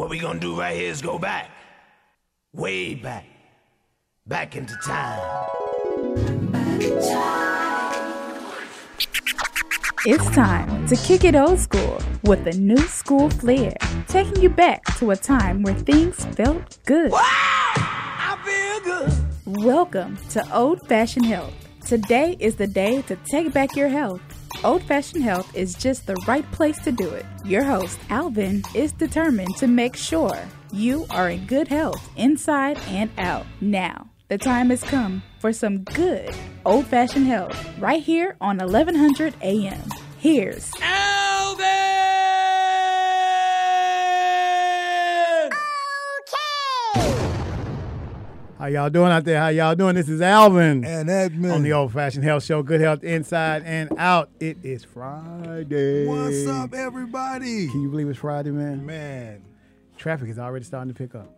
What we gonna do right here is go back. Way back. Back into time. It's time to kick it old school with a new school flair, taking you back to a time where things felt good. I feel good. Welcome to Old Fashioned Health. Today is the day to take back your health. Old Fashioned Health is just the right place to do it. Your host, Alvin, is determined to make sure you are in good health inside and out. Now, the time has come for some good old fashioned health right here on 1100 AM. Here's How y'all doing out there? How y'all doing? This is Alvin And Edmund. on the Old Fashioned Health Show. Good health inside and out. It is Friday. What's up, everybody? Can you believe it's Friday, man? Man, Traffic is already starting to pick up.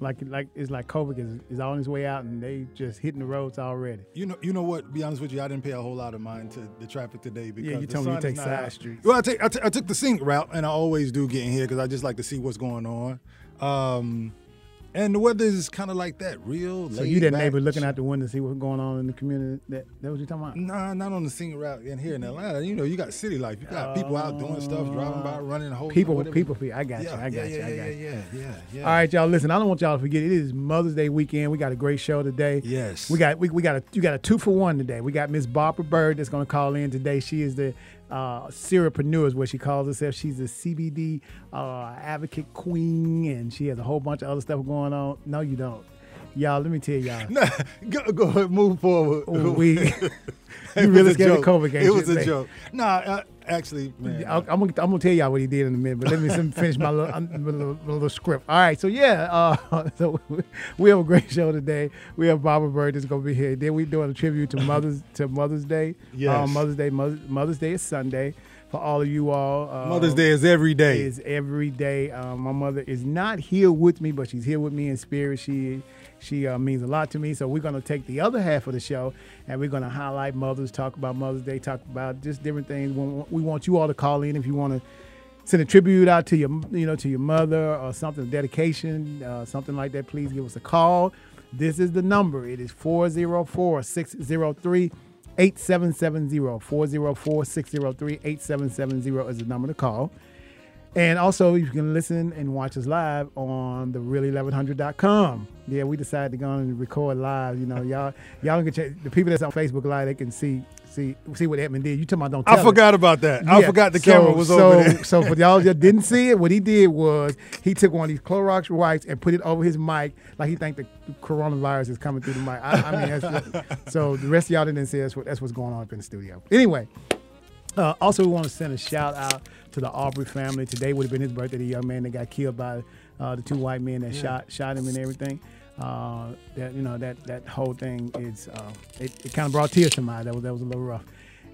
Like, like it's like COVID is, is on its way out, and they just hitting the roads already. you know, you know what? Be honest with you, I didn't pay a whole lot of mind to the traffic today because you the told me you take side out. streets. Well, I, take, I, t- I took the scenic route, and I always do get in here because I just like to see what's going on. Um, and the weather is kind of like that, real. So you that neighbor looking out the window to see what's going on in the community. That that what you talking about? Nah, not on the scenic route in here in Atlanta. You know, you got city life. You got people out doing stuff, driving by, oh. running, holding People, people, people. I got Yeah, you. I got yeah, you. yeah, I got yeah, you. yeah, yeah, yeah. All right, y'all. Listen, I don't want y'all to forget. It is Mother's Day weekend. We got a great show today. Yes. We got we, we got a you got a two for one today. We got Miss Barbara Bird that's going to call in today. She is the uh, is what she calls herself. She's a CBD uh, advocate queen, and she has a whole bunch of other stuff going on. No, you don't. Y'all, let me tell y'all. Nah, go, go ahead, move forward. Oh, we, you really scared of. COVID, It was a Say- joke. Nah, uh, actually, man. I'm, I'm, gonna, I'm gonna tell y'all what he did in a minute, but let me finish my little, my little, my little script. All right, so yeah, uh, so we have a great show today. We have Barbara Bird that's gonna be here. Then we doing a tribute to Mother's to Mother's Day. Yes. Um, Mother's Day. Mother's, Mother's Day is Sunday for all of you all. Uh, Mother's Day is every day. is every day. Um, my mother is not here with me, but she's here with me in spirit. She she uh, means a lot to me. So we're gonna take the other half of the show and we're gonna highlight mothers, talk about Mother's Day, talk about just different things. We want- you all to call in if you want to send a tribute out to your you know to your mother or something, dedication, uh, something like that. Please give us a call. This is the number. It is 404 603 8770. 404 603 8770 is the number to call. And also, you can listen and watch us live on the really1100.com. Yeah, we decided to go and record live. You know, y'all, y'all can check the people that's on Facebook Live. They can see see see what Edmund did. You talking about don't tell I forgot about that. I forgot the so- camera was so, over there. So for y'all that didn't see it, what he did was he took one of these Clorox wipes and put it over his mic, like he think the coronavirus is coming through the mic. I, I mean, that's just- so the rest of y'all didn't see that's what that's what's going on up in the studio. Anyway, uh, also we want to send a shout out to the Arbery family. Today would have been his birthday. The young man that got killed by uh, the two white men that shot shot him and everything. Uh, that you know that that whole thing is uh, it, it kind of brought tears to my eyes. That was that was a little rough.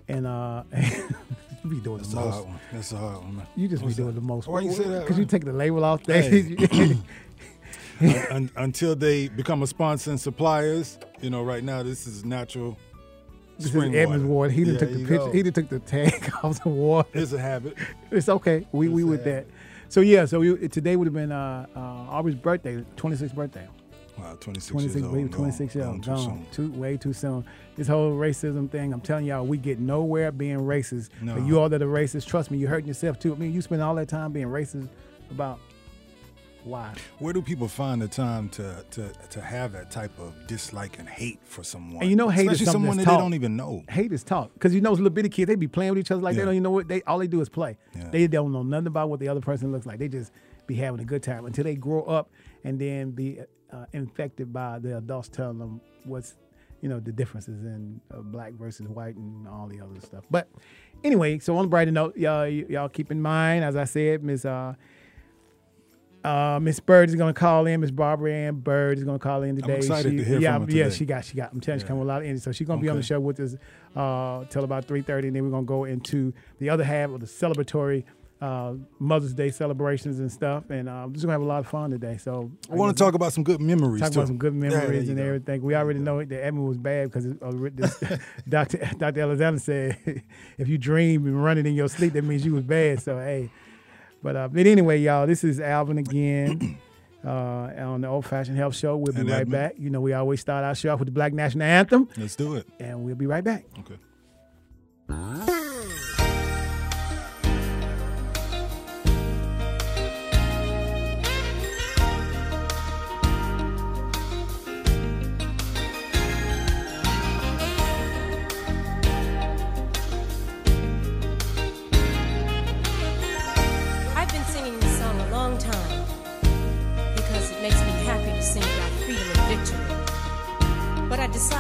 And uh, you be doing That's the a most. hard one. That's a hard one, man. You just What's be doing that? the most. Why you say that, Because you take the label off Hey. things. Un- un- until they become a sponsor and suppliers, you know, right now this is natural. This is spring Edmonds water. He Yeah, took the picture. He done took the tag off the water. It's a habit. It's okay. We we It's a with that. So yeah. So we, today would have been uh, uh, Arbery's birthday, 26th birthday. Wow, 26, 26, years old. 26 years Gone old, too gone. Too way too soon. This whole racism thing, I'm telling y'all, we get nowhere being racist. No. But you all that are racist, trust me, you're hurting yourself too. I mean, you spend all that time being racist about why? Where do people find the time to to to have that type of dislike and hate for someone? And you know hate is especially something someone that taught. they don't even know. hate is taught because you know those little bitty kids they be playing with each other like they Yeah. don't even know what they all they do is play. Yeah. They don't know nothing about what the other person looks like. They just be having a good time until they grow up and then be uh, infected by the adults telling them what's you know the differences in uh, black versus white and all the other stuff. But anyway, so on a brighter note, y'all y- y'all keep in mind as I said, Miss. Uh, uh, Miss Bird is gonna call in. Miss Barbara Ann Bird is gonna call in today. I'm excited she, to hear yeah, from her yeah, she got, she got. I'm telling you, she come with a lot of energy. So she's gonna be on the show with us uh, till about 3:30, and then we're gonna go into the other half of the celebratory uh, Mother's Day celebrations and stuff. And uh, just gonna have a lot of fun today. So I want to talk about some good memories Talk too. about some good memories you and go. everything. We already know that Edmund was bad because uh, Dr. Dr. Alexander said if you dream and running in your sleep, that means you was bad. So hey, But uh, but anyway, y'all, this is Alvin again. Uh, on the Old Fashioned Health Show. We'll be And right back. You know, we always start our show off with the Black National Anthem, Let's do it. and we'll be right back. Okay.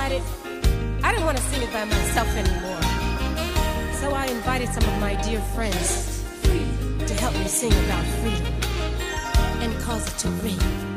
Decided I didn't want to sing it by myself anymore. So I invited some of my dear friends to help me sing about freedom and cause it to ring.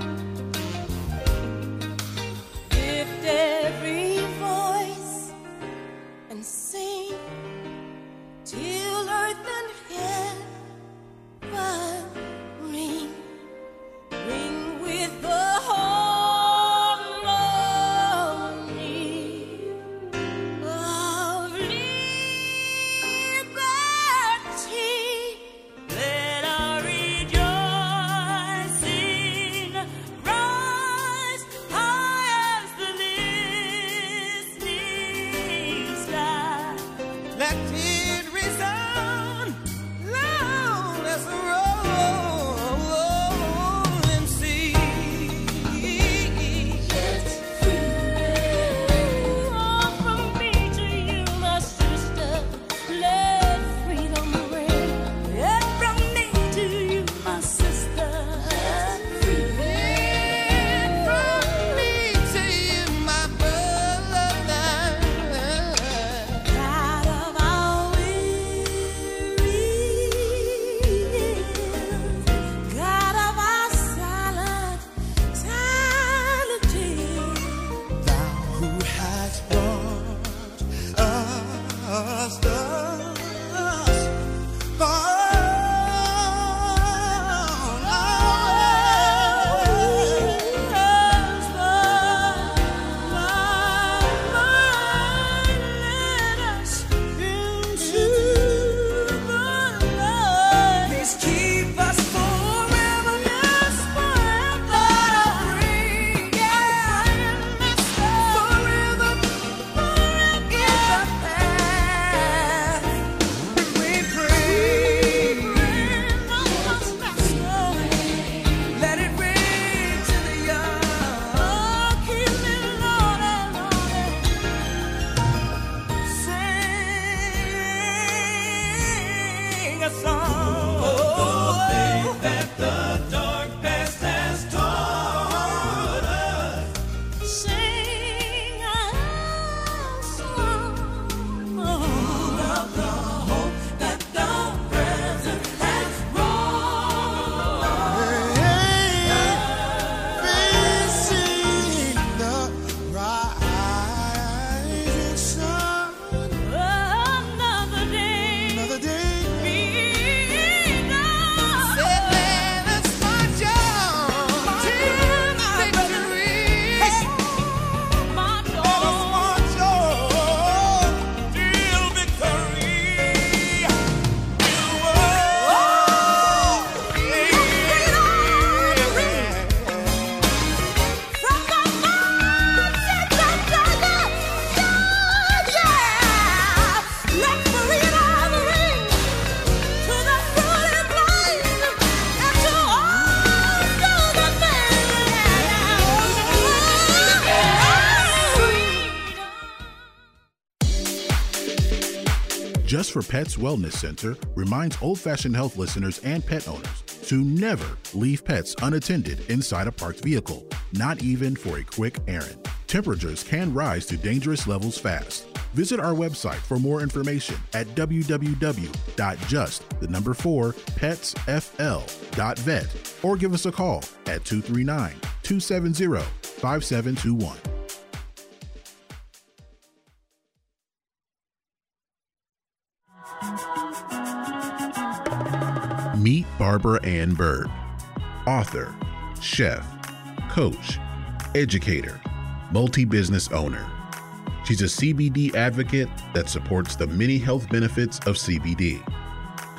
Just for Pets Wellness Center reminds old fashioned health listeners and pet owners to never leave pets unattended inside a parked vehicle, not even for a quick errand. Temperatures can rise to dangerous levels fast. Visit our website for more information at www.just the number 4 petsfl.vet or give us a call at 239 270 5721. Meet Barbara Ann Bird, author, chef, coach, educator, multi business owner. She's a CBD advocate that supports the many health benefits of CBD.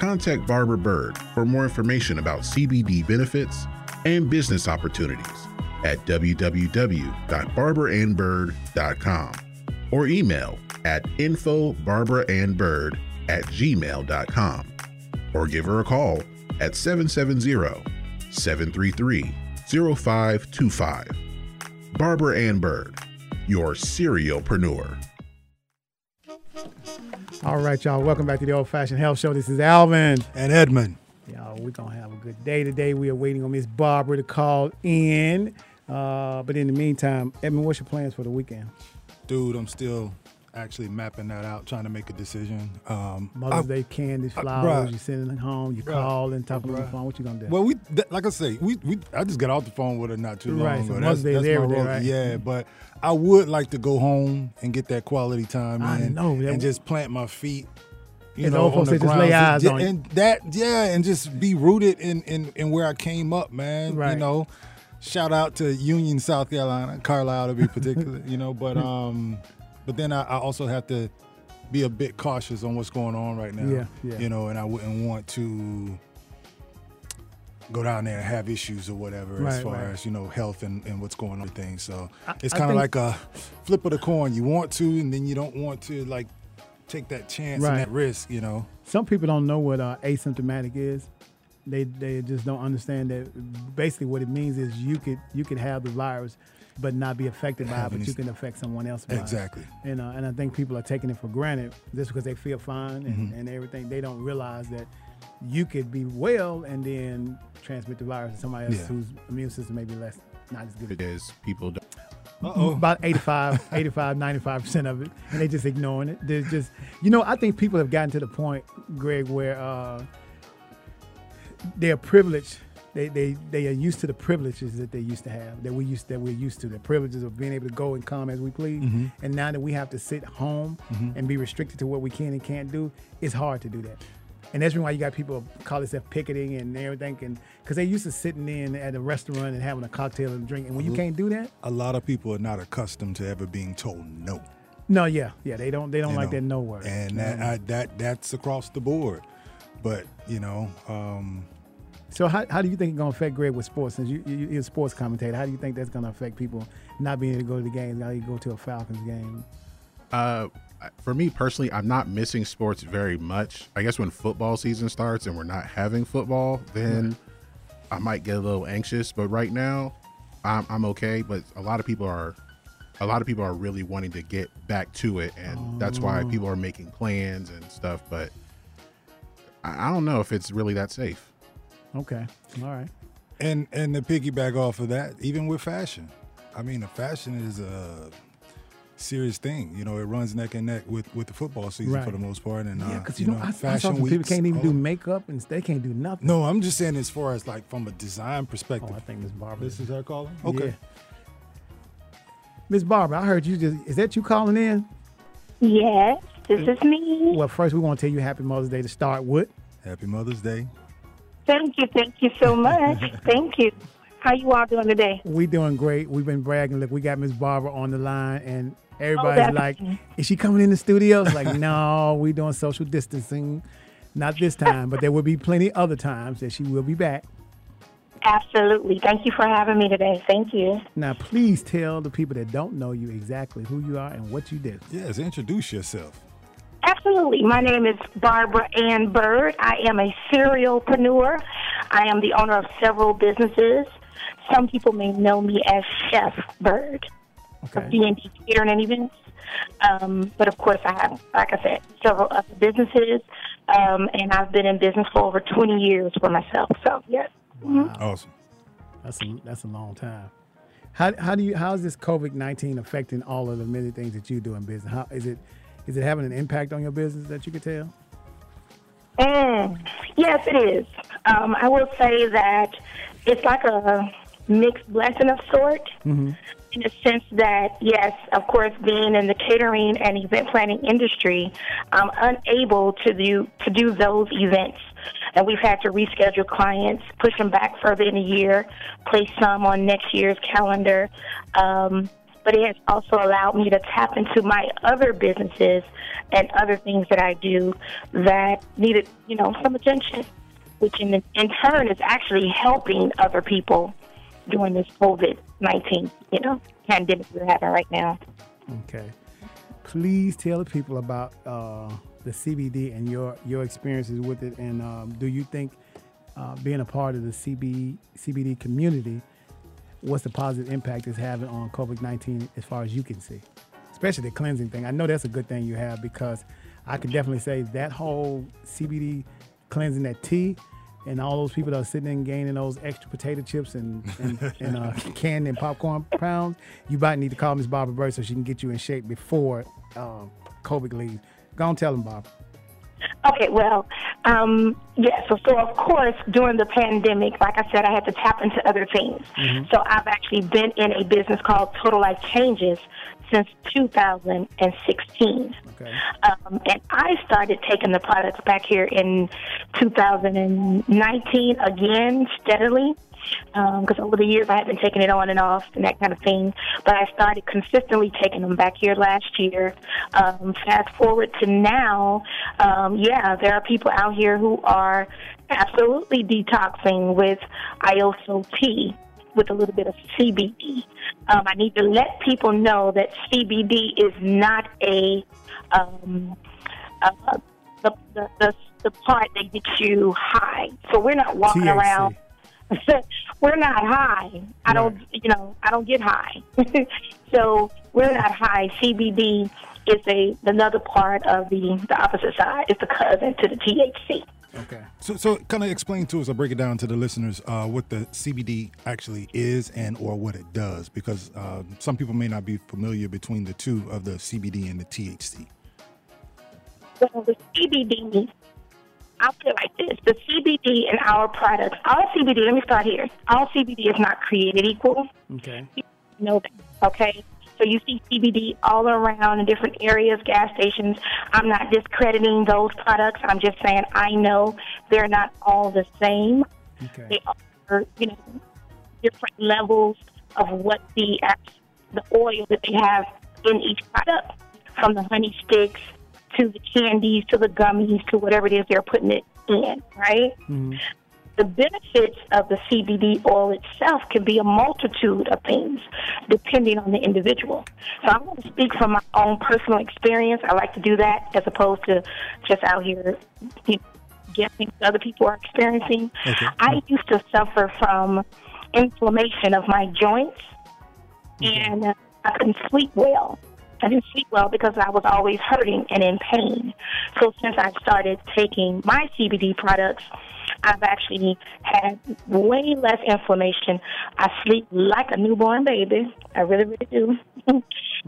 contact Barbara Bird for more information about CBD benefits and business opportunities at www.barbaraandbird.com or email at infobarbarandbird at gmail.com or give her a call at 770-733-0525. Barbara Ann Bird, your serialpreneur. All right, y'all. Welcome back to the Old Fashioned Health Show. This is Alvin. And Edmund. Y'all, we're gonna have a good day today. We are waiting on Miss Barbara to call in. Uh, but in the meantime, Edmund, what's your plans for the weekend? Dude, I'm still actually mapping that out, trying to make a decision. Um, Mother's Day uh, flowers. you sending them home. You Bruh. call and talking on the phone. What you gonna do? Well, we th- like I say, we, we I just got off the phone with her not too long Right, ago. so That's- Mother's Day every day, right? Yeah, but I would like to go home and get that quality time I in know, and just plant my feet. You As know, on the say, just lay ground. on and that, yeah, and just be rooted in in, in where I came up, man. Right. You know, shout out to Union, South Carolina, Carlisle to be particular. you know, but um, but then I, I also have to be a bit cautious on what's going on right now. Yeah, yeah. You know, and I wouldn't want to go down there and have issues or whatever as far right. as you know health and, and what's going on with things. So I- it's kind of like a flip of the coin. You want to, and then you don't want to like take that chance Right. and that risk. You know. Some people don't know what uh, asymptomatic is. They they just don't understand that. Basically, what it means is you could you could have the virus, but not be affected by it, but you can affect someone else. By it. Exactly. And uh, and I think people are taking it for granted just because they feel fine and, Mm-hmm. and everything. They don't realize that you could be well and then transmit the virus to somebody else Yeah. whose immune system may be less not as good. It is people don't Uh oh. About 85, 85, 95% of it. And they just ignoring it. There's just, you know, I think people have gotten to the point, Greg, where uh, they're privileged. They, they, they are used to the privileges that they used to have, that we used that we're used to, the privileges of being able to go and come as we please. And now that we have to sit home and be restricted to what we can and can't do, it's hard to do that. And that's why you got people call themselves picketing and everything, and because they used to sitting in at a restaurant and having a cocktail and drink. And when you can't do that, A lot of people are not accustomed to ever being told no. No, yeah, yeah, they don't they don't you like know. that no word. and that I, that that's across the board. But you know, um, so how, how do you think it's gonna affect Greg with sports? Since you, you, you're a sports commentator, how do you think that's gonna affect people not being able to go to the games? Now you go to a Falcons game. Uh, for me personally, I'm not missing sports very much. I guess when football season starts and we're not having football, then I might get a little anxious. But right now, I'm, I'm okay. But a lot of people are, a lot of people are really wanting to get back to it, and that's why people are making plans and stuff. But I, I don't know if it's really that safe. Okay, all right. and and to piggyback off of that, even with fashion, I mean, the fashion is a serious thing. You know, it runs neck and neck with with the football season Right. for the most part. And Yeah, uh, because you, know, I, I saw fashion some people can't even oh, do makeup and they can't do nothing. No, I'm just saying as far as like from a design perspective. Oh, I think Miss Barbara. This is her calling. Yeah. Okay. Miss Barbara, I heard you just. Is that you calling in? Yes, this is me. Well, first we want to tell you Happy Mother's Day to start with. Happy Mother's Day. Thank you, thank you so much. thank you. How you all doing today? We doing great. We've been bragging. Look, we got Miss Barbara on the line, and everybody's that's like, "Is she coming in the studio?" It's like, no, we doing social distancing. Not this time, but there will be plenty other times that she will be back. Absolutely. Thank you for having me today. Thank you. Now, please tell the people that don't know you exactly who you are and what you do. Yes, introduce yourself. Absolutely. My name is Barbara Ann Bird. I am a serialpreneur. I am the owner of several businesses. Some people may know me as Chef Bird of Okay. D&D Catering and Events. Um, but of course, I have, like I said, several other businesses, um, and I've been in business for over 20 years for myself. So, yes. Wow. Awesome. That's a, that's a long time. How, how do you how is this COVID nineteen affecting all of the many things that you do in business? How is it is it having an impact on your business that you could tell? Mm, yes, it is. Um, I will say that it's like a mixed blessing of sort, in the sense that, yes, of course, being in the catering and event planning industry, I'm unable to do to do those events, and we've had to reschedule clients, push them back further in the year, place some on next year's calendar. Um, but it has also allowed me to tap into my other businesses and other things that I do that needed, you know, some attention, which in, in turn is actually helping other people during this COVID 19, you know, pandemic we're having right now. Okay. Please tell the people about uh, the CBD and your your experiences with it, and um, do you think uh, being a part of the CB, CBD community, what's the positive impact it's having on COVID nineteen as far as you can see, especially the cleansing thing? I know that's a good thing you have because I can definitely say that whole CBD cleansing that tea. And all those people that are sitting and gaining those extra potato chips and, and, and uh, canned and popcorn pounds, you might need to call Miss Barbara Bird so she can get you in shape before uh, COVID leaves. Go on, tell them, Bob. Okay, well, um, yeah, so, so of course, during the pandemic, like I said, I had to tap into other things. So I've actually been in a business called Total Life Changes since 2016. Okay. Um, and I started taking the products back here in 2019 again, steadily. Because over the years I had been taking it on and off and that kind of thing, but I started consistently taking them back here last year. Um, fast forward to now, um, yeah, there are people out here who are absolutely detoxing with Iaso tea with a little bit of CBD. Um, I need to let people know that CBD is not a um, uh, the, the the the part that gets you high. So we're not walking THC. around. we're not high. I don't, you know, I don't get high. so we're not high. CBD is a another part of the the opposite side. It's the cousin to the THC. Okay. So, so kind of explain to us, or break it down to the listeners, uh, what the CBD actually is and or what it does, because uh, some people may not be familiar between the two of the CBD and the THC. Well, the CBD, I'll put it like this: the CBD in our products, all CBD. Let me start here. All CBD is not created equal. Okay. That, okay? So you see CBD all around in different areas, gas stations. I'm not discrediting those products. I'm just saying I know they're not all the same. Okay. They are, you know, different levels of what the the oil that they have in each product, from the honey sticks to the candies to the gummies to whatever it is they're putting it in, right? The benefits of the CBD oil itself can be a multitude of things depending on the individual. So I'm going to speak from my own personal experience. I like to do that as opposed to just out here you know, guessing what other people are experiencing. Okay. I used to suffer from inflammation of my joints and uh, I couldn't sleep well. I didn't sleep well because I was always hurting and in pain. So since I started taking my CBD products, I've actually had way less inflammation. I sleep like a newborn baby. I really, really do.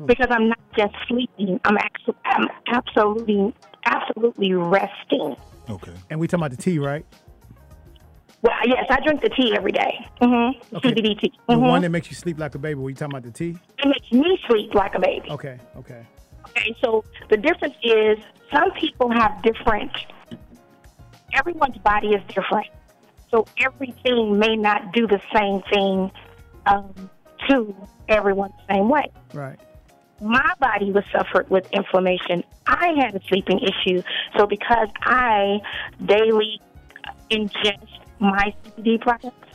because I'm not just sleeping. I'm actually, I'm absolutely, absolutely resting. Okay. And we talking about the tea, right? Well, yes, I drink the tea every day. Mm-hmm. Okay. CBD tea. The hmm one that makes you sleep like a baby. We talking about the tea? It makes me sleep like a baby. Okay. Okay. Okay, so the difference is some people have different, everyone's body is different. So everything may not do the same thing um, to everyone the same way. Right. My body was suffered with inflammation. I had a sleeping issue. So because I daily ingest my CBD products,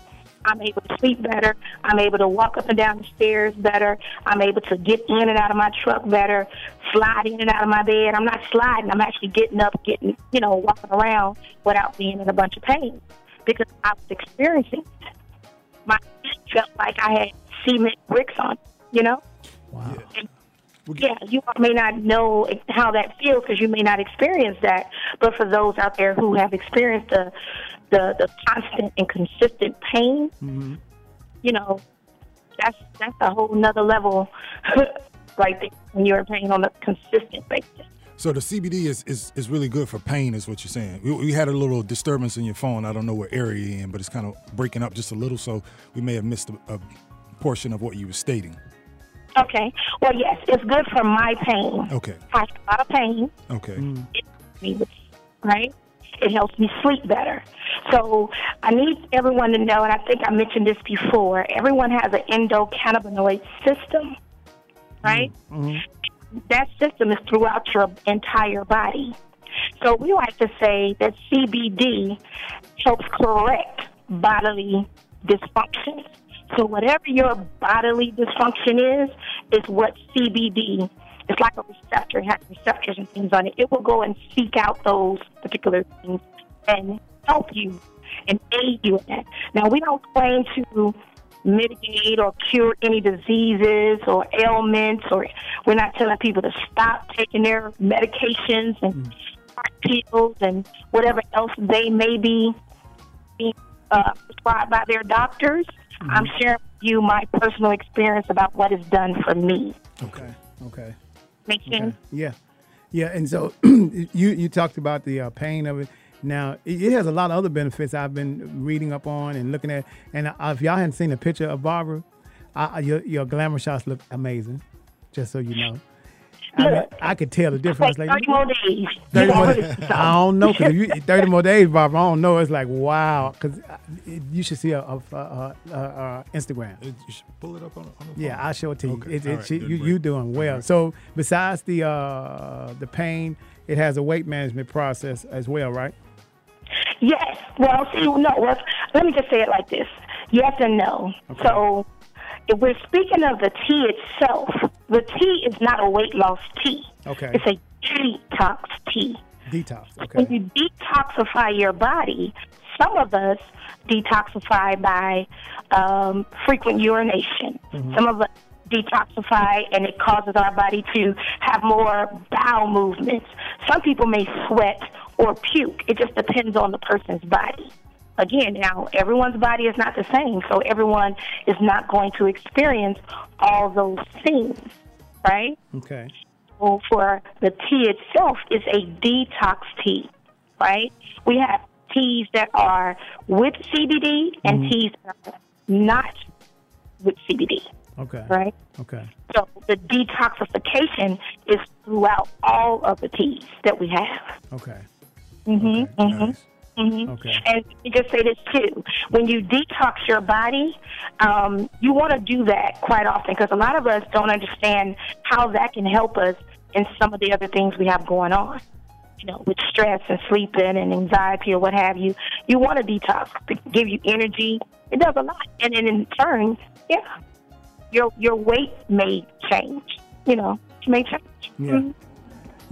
I'm able to sleep better. I'm able to walk up and down the stairs better. I'm able to get in and out of my truck better, slide in and out of my bed. I'm not sliding. I'm actually getting up, getting, you know, walking around without being in a bunch of pain because I was experiencing it. My feet felt like I had cement bricks on, you know? Wow. And, yeah, you may not know how that feels because you may not experience that. But for those out there who have experienced the the, the constant and consistent pain, mm-hmm. you know, that's that's a whole nother level right there when you're in pain on a consistent basis. So the CBD is, is, is really good for pain, is what you're saying. We, we had a little disturbance in your phone. I don't know what area you're in, but it's kind of breaking up just a little, so we may have missed a, a portion of what you were stating. Okay. Well, yes, it's good for my pain. Okay. I have a lot of pain. Okay. Mm. it helps me with, right? It helps me sleep better. So I need everyone to know, and I think I mentioned this before. Everyone has an endocannabinoid system, right? Mm. Mm-hmm. That system is throughout your entire body. So we like to say that CBD helps correct bodily dysfunctions. So whatever your bodily dysfunction is, is what CBD. It's like a receptor. It has receptors and things on it. It will go and seek out those particular things and help you and aid you in that. Now we don't claim to mitigate or cure any diseases or ailments or we're not telling people to stop taking their medications and heart pills and whatever else they may be being uh, prescribed by their doctors. I'm sharing with you my personal experience about what is done for me. Okay. Okay. Make sense? Okay. Yeah, yeah. And so you you talked about the uh, pain of it. Now it, has a lot of other benefits I've been reading up on and looking at. And if y'all hadn't seen a picture of Barbara, I- your your glamour shots look amazing. Just so you know, I, mean, I could tell the difference. Like Like 30 more days. 30 more, already- I don't know because if you 30 more days, Barbara, I don't know. It's like wow, because you should see a, a, a, a, a Instagram. It- you should pull it up on, on the Yeah. I'll show it to you. Okay. It, it, right, you, good you you doing well. All right. So besides the uh, the pain, it has a weight management process as well, right? Yes. Well, see, no. Well, let me just say it like this: yes and no. So, if we're speaking of the tea itself, the tea is not a weight loss tea. Okay. It's a detox tea. Detox. Okay. When you detoxify your body, some of us detoxify by um, frequent urination. Some of us detoxify and it causes our body to have more bowel movements. Some people may sweat or puke. It just depends on the person's body. Again, now everyone's body is not the same, so everyone is not going to experience all those things, right? Okay. well, for the tea itself is a detox tea, right? We have teas that are with CBD and teas that are not with CBD, Okay. right? Okay. So the detoxification is throughout all of the teas that we have. Okay. Mm-hmm, mm-hmm. Nice. Mm-hmm. Okay. And let me just say this too: when you detox your body, um, you want to do that quite often because a lot of us don't understand how that can help us in some of the other things we have going on. You know, with stress and sleeping and anxiety or what have you, you want to detox to give you energy. It does a lot, and then in turn, yeah, your your weight may change. You know, it may change. Yeah. Mhm.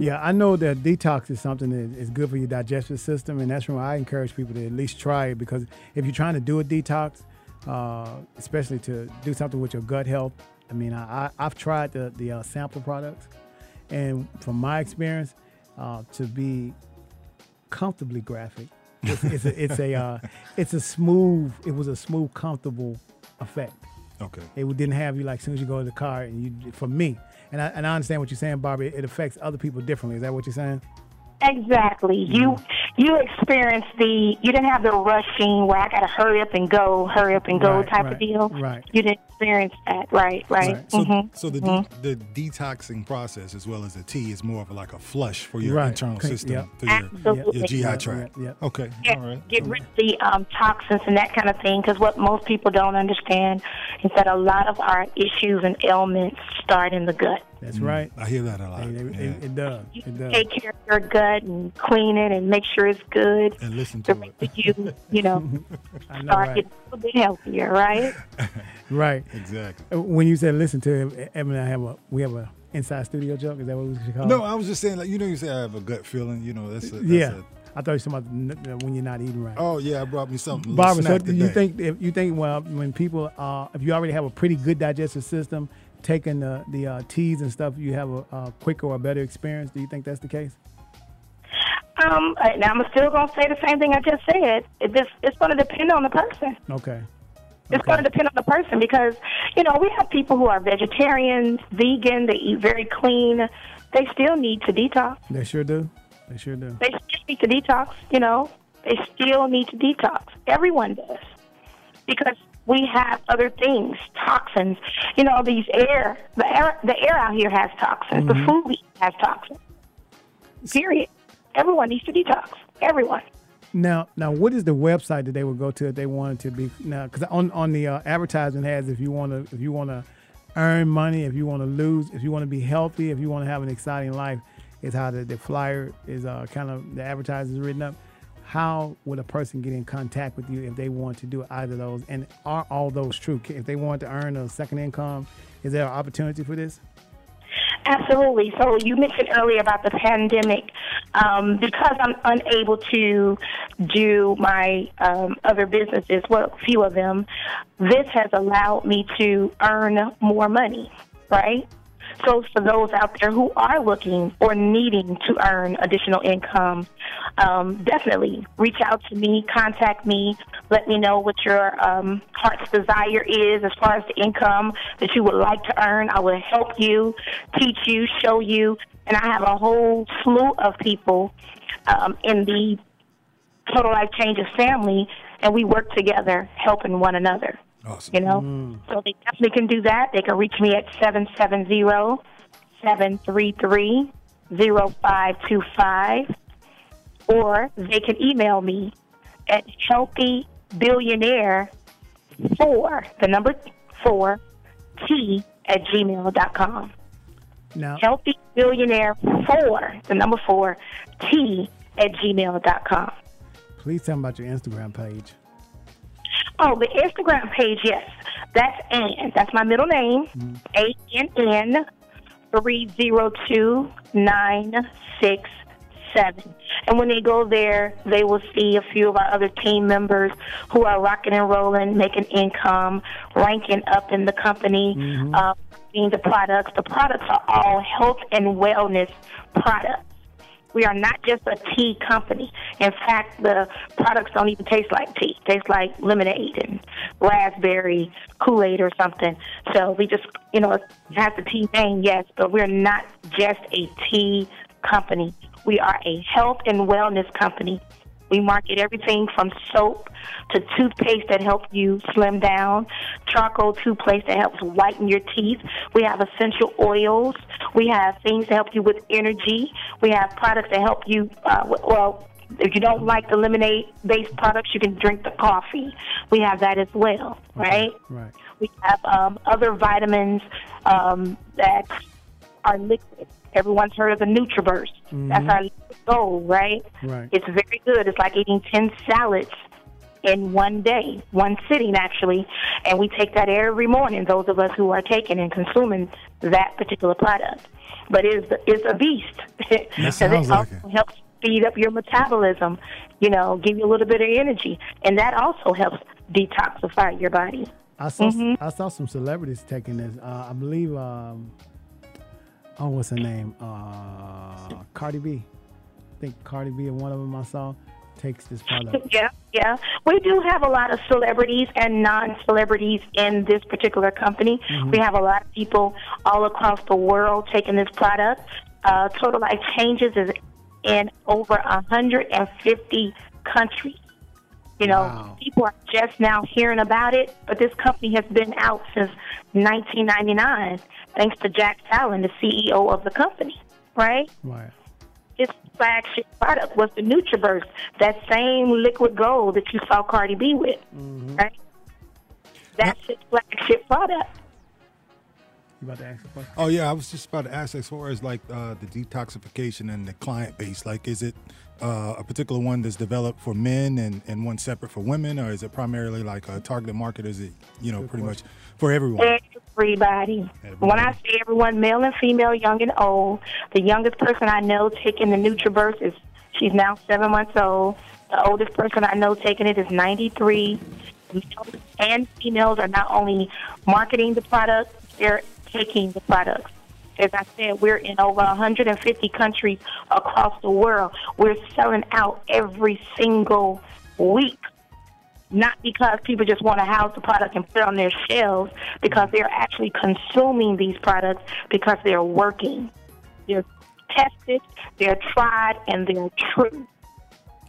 Yeah, I know that detox is something that is good for your digestive system, and that's why I encourage people to at least try it because if you're trying to do a detox, uh, especially to do something with your gut health, I mean, I, I've tried the, the uh, sample products, and from my experience, uh, to be comfortably graphic, it's, it's a, it's a, uh, it's a smooth, it was a smooth, comfortable effect. Okay. It didn't have you like as soon as you go to the car and you for me. And I, and I understand what you're saying, Barbie. It affects other people differently. Is that what you're saying? Exactly. You mm-hmm. you experienced the you didn't have the rushing where I got to hurry up and go, hurry up and go Right, type right, of deal. right. You didn't experience that, right? Right. Right. So, Mhm. so the de- the detoxing process as well as the tea is more of like a flush for your Right. internal Okay, system, yeah. for your, Absolutely. your GI Yeah, tract. yeah, yeah. Okay. Get, All right. get rid of the um, toxins and that kind of thing. Because what most people don't understand is that a lot of our issues and ailments start in the gut. That's right. I hear that a lot. It, it- yeah. it- it does. It does. take care of your gut and clean it and make sure it's good. and listen to it. you, you know, I know, start right? getting a little bit healthier, right? Right. Exactly. Uh, When you said listen to him, Evan and I have a we have a inside studio joke. Is that what we should call No, it? I was just saying, like you know, you say I have a gut feeling. You know, that's, a, that's yeah. A, I thought you were talking about when you're not eating right. oh yeah, I brought me something. a Barbara, so snack do you think if you think well when people uh, if you already have a pretty good digestive system, taking the the uh, teas and stuff, you have a, a quicker or better experience? Do you think that's the case? Um, now I'm still gonna say the same thing I just said. It just, it's gonna depend on the person. Okay. It's going to depend on the person because, you know, we have people who are vegetarians, vegan, they eat very clean. They still need to detox. They sure do. They sure do. They still need to detox, you know. They still need to detox. Everyone does. Because we have other things, toxins. You know, these air, the air, the air out here has toxins. The food we eat has toxins. Period. Everyone needs to detox. Everyone. Now, now, what is the website that they would go to if they wanted to be now? Because on on the uh, advertisement has if you want to if you want to earn money, if you want to lose, if you want to be healthy, if you want to have an exciting life, is how the, the flyer is uh, kind of the advertising is written up. How would a person get in contact with you if they want to do either of those? And are all those true? If they want to earn a second income, is there an opportunity for this? Absolutely. So you mentioned earlier about the pandemic. Um, because I'm unable to do my um, other businesses, well, a few of them, this has allowed me to earn more money, right? So for those out there who are looking or needing to earn additional income, um, definitely reach out to me, contact me, let me know what your um, heart's desire is as far as the income that you would like to earn. I will help you, teach you, show you, and I have a whole slew of people um, in the Total Life Changes family, and we work together helping one another. Awesome. You know, mm. so they definitely can do that. They can reach me at 770-733-0525, or they can email me at healthybillionaire four, the number four, T at gmail.com. Now, Healthybillionaire four, the number four, T at gmail.com. please tell me about your Instagram page. Oh, the Instagram page, yes. That's Ann. That's my middle name. A N N three zero two nine six seven. And when they go there, they will see a few of our other team members who are rocking and rolling, making income, ranking up in the company, uh, seeing the products. The products are all health and wellness products. We are not just a tea company. In fact, the products don't even taste like tea. Taste like lemonade and raspberry Kool-Aid or something. So we just, you know, have the tea name, yes, but we're not just a tea company. We are a health and wellness company. We market everything from soap to toothpaste that helps you slim down, charcoal toothpaste that helps whiten your teeth. We have essential oils. We have things that help you with energy. We have products that help you, uh, well, if you don't like the lemonade based products, you can drink the coffee. We have that as well, right? Right. We have um, other vitamins um, that are liquid. Everyone's heard of the NutriBurst. That's our goal, right? Right. It's very good. It's like eating 10 salads in one day, one sitting actually. And we take that every morning, those of us who are taking and consuming that particular product. But it's, it's a beast. Because it like it. helps speed up your metabolism, you know, give you a little bit of energy. And that also helps detoxify your body. I saw Mm-hmm. I saw some celebrities taking this. Uh, I believe. Um, oh, what's her name? Uh, Cardi B. I think Cardi B and one of them I saw takes this product. Yeah, yeah. We do have a lot of celebrities and non-celebrities in this particular company. We have a lot of people all across the world taking this product. Uh, Total Life Changes is in over 150 countries. You know, Wow. people are just now hearing about it, but this company has been out since 1999, thanks to Jack Fallon, the CEO of the company. Right? Right. His flagship product was the NutriBurst, that same liquid gold that you saw Cardi B with, right? That's his flagship product. You about to ask a question? Oh yeah, I was just about to ask as far as like uh, the detoxification and the client base. Like, is it uh, a particular one that's developed for men and, and one separate for women, or is it primarily like a targeted market? Is it you know pretty much for everyone? Everybody. When I say everyone, male and female, young and old, the youngest person I know taking the NutriBurst is she's now seven months old. The oldest person I know taking it is 93. Males and females are not only marketing the product, they're taking the products. As I said, we're in over 150 countries across the world. We're selling out every single week not because people just want to house the product and put it on their shelves, because they're actually consuming these products because they're working. They're tested, they're tried, and they're true.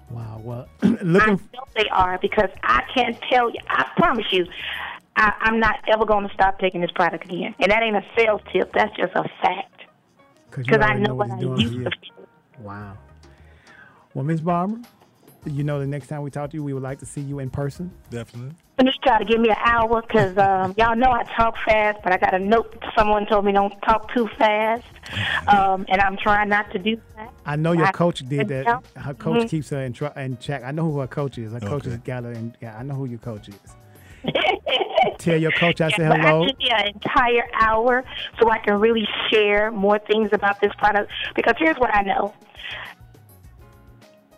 Wow. Well, I looking. know they are because I can't tell you, I promise you, I, I'm not ever going to stop taking this product again. And that ain't a sales tip, that's just a fact. Because I already know what it's I doing used to feel. Wow. Well, Miss Barbara, you know the next time we talk to you, we would like to see you in person. Definitely. Let me try to give me an hour because um, y'all know I talk fast, but I got a note. Someone told me don't talk too fast, um, and I'm trying not to do that. I know your I- coach did that. Yeah. Her coach Mhm. keeps her in, tr- in check. I know who her coach is. Her coach Okay. has got her in. Yeah, I know who your coach is. Tell your coach I said hello. I need an entire hour so I can really share more things about this product. Because here's what I know.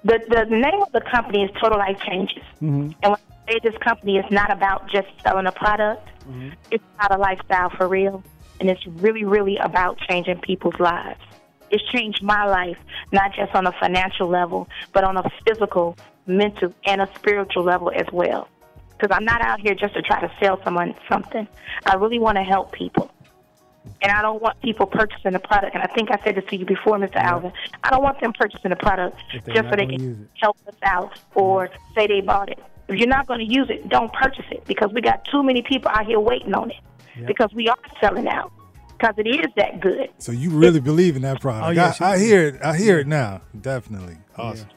The, the name of the company is Total Life Changes. Mm-hmm. And when I say this company is not about just selling a product, it's about a lifestyle for real. And it's really, really about changing people's lives. It's changed my life, not just on a financial level, but on a physical, mental, and a spiritual level as well. Because I'm not out here just to try to sell someone something. I really want to help people. And I don't want people purchasing the product. And I think I said this to you before, Mr. Alvin. I don't want them purchasing the product just so they can help us out or say they bought it. If you're not going to use it, don't purchase it because we got too many people out here waiting on it Yep. because we are selling out because it is that good. So you really believe in that product? Oh, yeah, I, I hear it. I hear it now. Definitely. Awesome.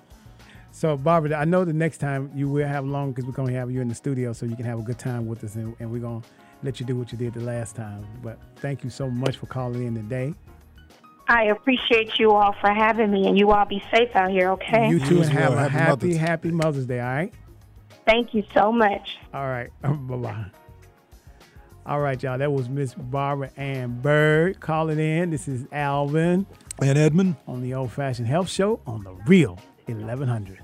So, Barbara, I know the next time you will have long because we're going to have you in the studio so you can have a good time with us and, and we're going to let you do what you did the last time. But thank you so much for calling in today. I appreciate you all for having me, and you all be safe out here, okay? You too, and have well. a Happy happy, Mother's- happy Mother's Day, all right? Thank you so much. All right. bye bye. All right, y'all. That was Miss Barbara Ann Bird calling in. This is Alvin And Edmund, on the Old Fashioned Health Show on the Real 1100.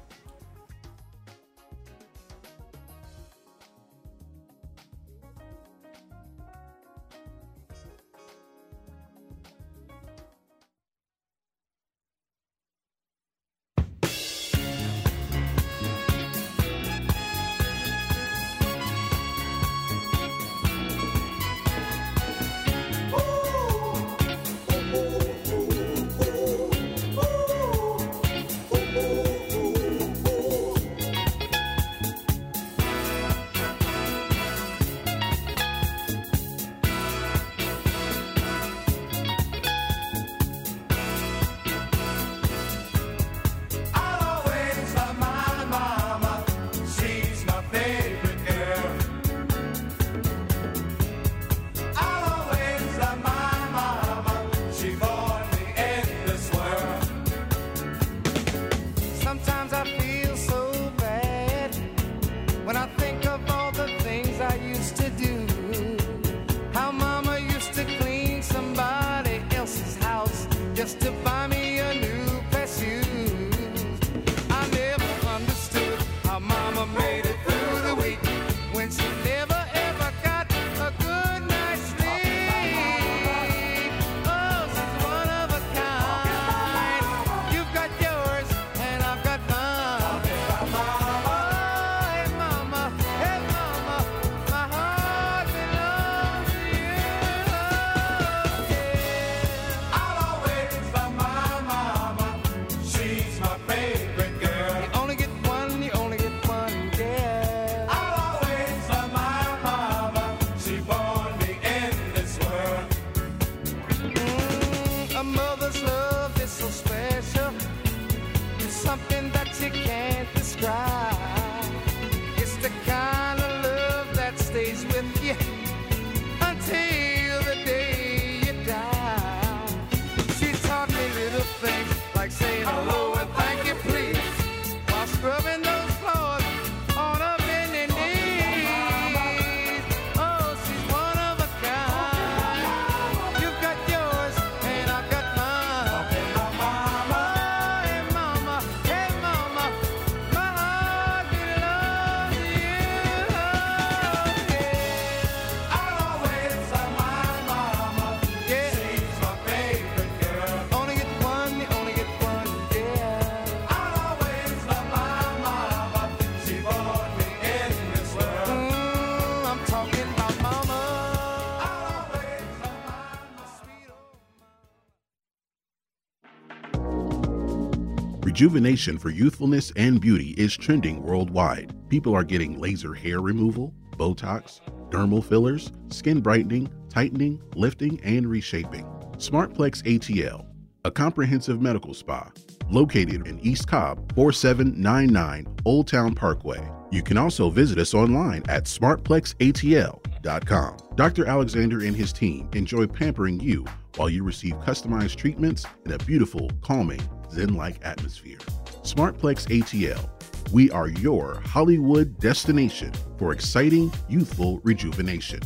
Rejuvenation for youthfulness and beauty is trending worldwide. People are getting laser hair removal, Botox, dermal fillers, skin brightening, tightening, lifting, and reshaping. Smartplex ATL, a comprehensive medical spa, located in East Cobb, 4799 Old Town Parkway. You can also visit us online at smartplexatl.com. Dr. Alexander and his team enjoy pampering you while you receive customized treatments in a beautiful, calming, zen like atmosphere. Smartplex ATL. We are your Hollywood destination for exciting, youthful rejuvenation.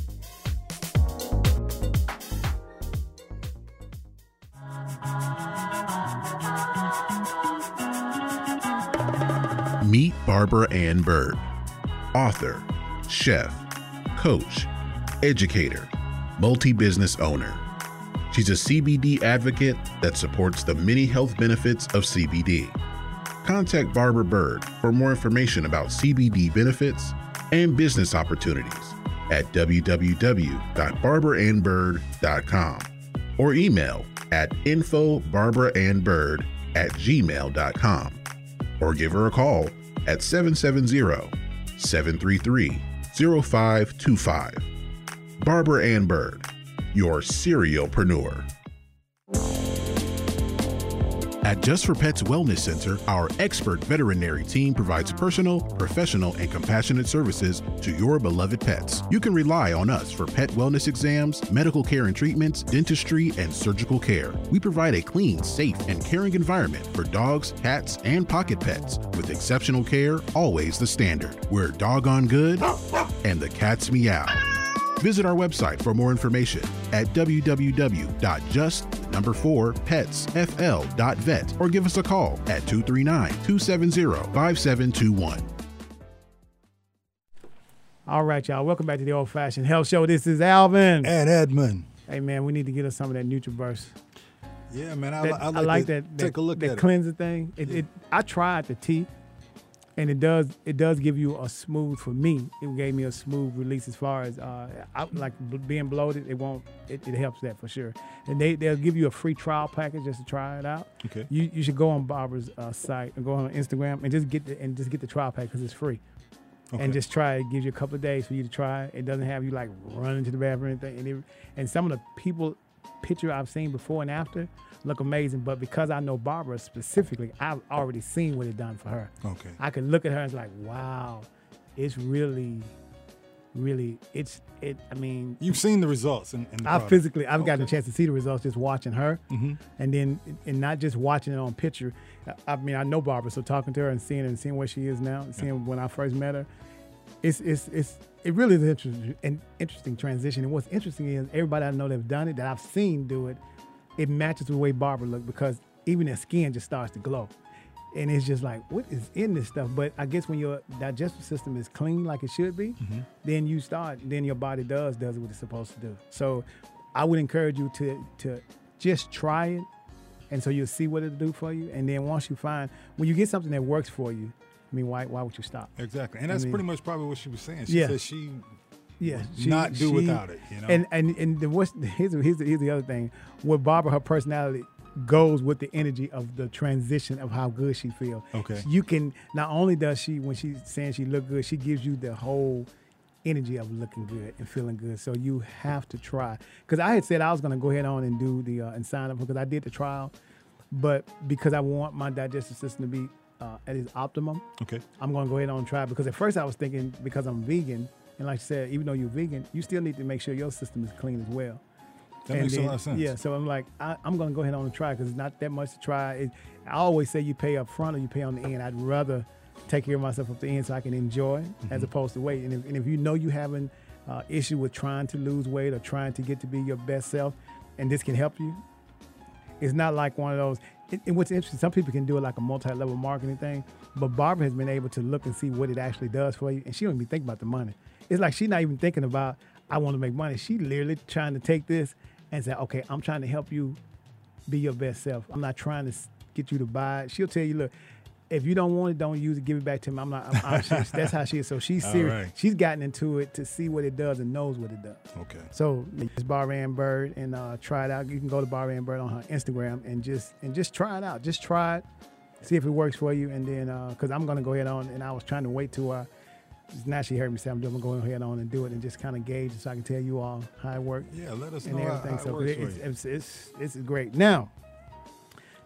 Meet Barbara Ann Bird, author, chef, coach, educator, multi business owner. She's a CBD advocate that supports the many health benefits of CBD. Contact Barbara Bird for more information about CBD benefits and business opportunities at www.barbaraannbird.com or email at infobarbaraannbird at gmail.com or give her a call at 770 733 0525. Barbara Ann Bird, your serialpreneur. At Just for Pets Wellness Center, our expert veterinary team provides personal, professional, and compassionate services to your beloved pets. You can rely on us for pet wellness exams, medical care and treatments, dentistry, and surgical care. We provide a clean, safe, and caring environment for dogs, cats, and pocket pets with exceptional care, always the standard. We're doggone good, and the cats meow. Visit our website for more information at www.just4petsfl.vet or give us a call at 239-270-5721. All right, y'all. Welcome back to the Old Fashioned Health Show. This is Alvin. And Edmund. Hey, man, we need to get us some of that NutriBurst. Yeah, man. I, That- I like, to that. Take that, a look that at cleanser thing. It, it. I tried the tea, and it does. It does give you a smooth. For me, it gave me a smooth release as far as uh, I, like being bloated. It won't. It, it helps that for sure. And they they'll give you a free trial package just to try it out. Okay. You you should go on Barbara's uh, site and go on Instagram and just get the and just get the trial pack because it's free. Okay. And just try it. It gives you a couple of days for you to try it. It doesn't have you like running to the bathroom or anything. And, it, and some of the people picture I've seen before and after look amazing. But because I know Barbara specifically, I've already seen what it done for her. Okay. I could look at her and it's like, wow, it's really, really, it's it. I mean, You've seen the results in, in the I product. physically, I've gotten a chance to see the results just watching her, Mhm. and then and not just watching it on picture. I- mean, I know Barbara, so talking to her and seeing and seeing where she is now, and seeing when I first met her, it's it's it's it really is an interesting, an interesting transition. And what's interesting is everybody I know that's done it, that I've seen do it, it matches the way Barbara looked because even their skin just starts to glow. And it's just like, what is in this stuff? But I guess when your digestive system is clean like it should be, mm-hmm. then you start, then your body does does what it's supposed to do. So I would encourage you to to just try it, and so you'll see what it'll do for you. And then once you find when you get something that works for you, I mean, why why would you stop? Exactly. And that's I mean- pretty much probably what she was saying. She Yeah. said she Yeah, would not do without it, you know? And and and the what's here's the, here's the, here's the other thing. With Barbara, her personality goes with the energy of the transition of how good she feels. Okay. you can not only does she when she's saying she look good, she gives you the whole energy of looking good and feeling good. So you have to try. Because I had said I was going to go ahead on and do the uh, and sign up because I did the trial, but because I want my digestive system to be uh, at its optimum, Okay. I'm going to go ahead on and try because at first I was thinking because I'm vegan, and like I said, even though you're vegan, you still need to make sure your system is clean as well. That And makes then- a lot of sense. Yeah, so I'm like, I, I'm going to go ahead on and try because it's not that much to try. It, I always say you pay up front or you pay on the end. I'd rather take care of myself up the end so I can enjoy as Mm-hmm. opposed to wait. And if, and if you know you having uh, issue with trying to lose weight or trying to get to be your best self, and this can help you, it's not like one of those. And and what's interesting, some people can do it like a multi-level marketing thing, but Barbara has been able to look and see what it actually does for you, and she don't even think about the money. It's like she's not even thinking about I want to make money. She literally trying to take this and say, okay, I'm trying to help you be your best self. I'm not trying to get you to buy it. She'll tell you, look, if you don't want it, don't use it. Give it back to me. I'm not. I'm, I'm. That's how she is. So she's serious. right. She's gotten into it to see what it does and knows what it does. Okay. So it's Barbara Ann Bird and uh, try it out. You can go to Barbara Ann Bird on her Instagram and just and just try it out. Just try it, see if it works for you, and then because I'm gonna go ahead on and I was trying to wait till uh, now she heard me say I'm doing go ahead on and do it and just kind of gauge so I can tell you all how it works Yeah, let us and know everything. how it so it- it's, you. it's it's it's great. Now,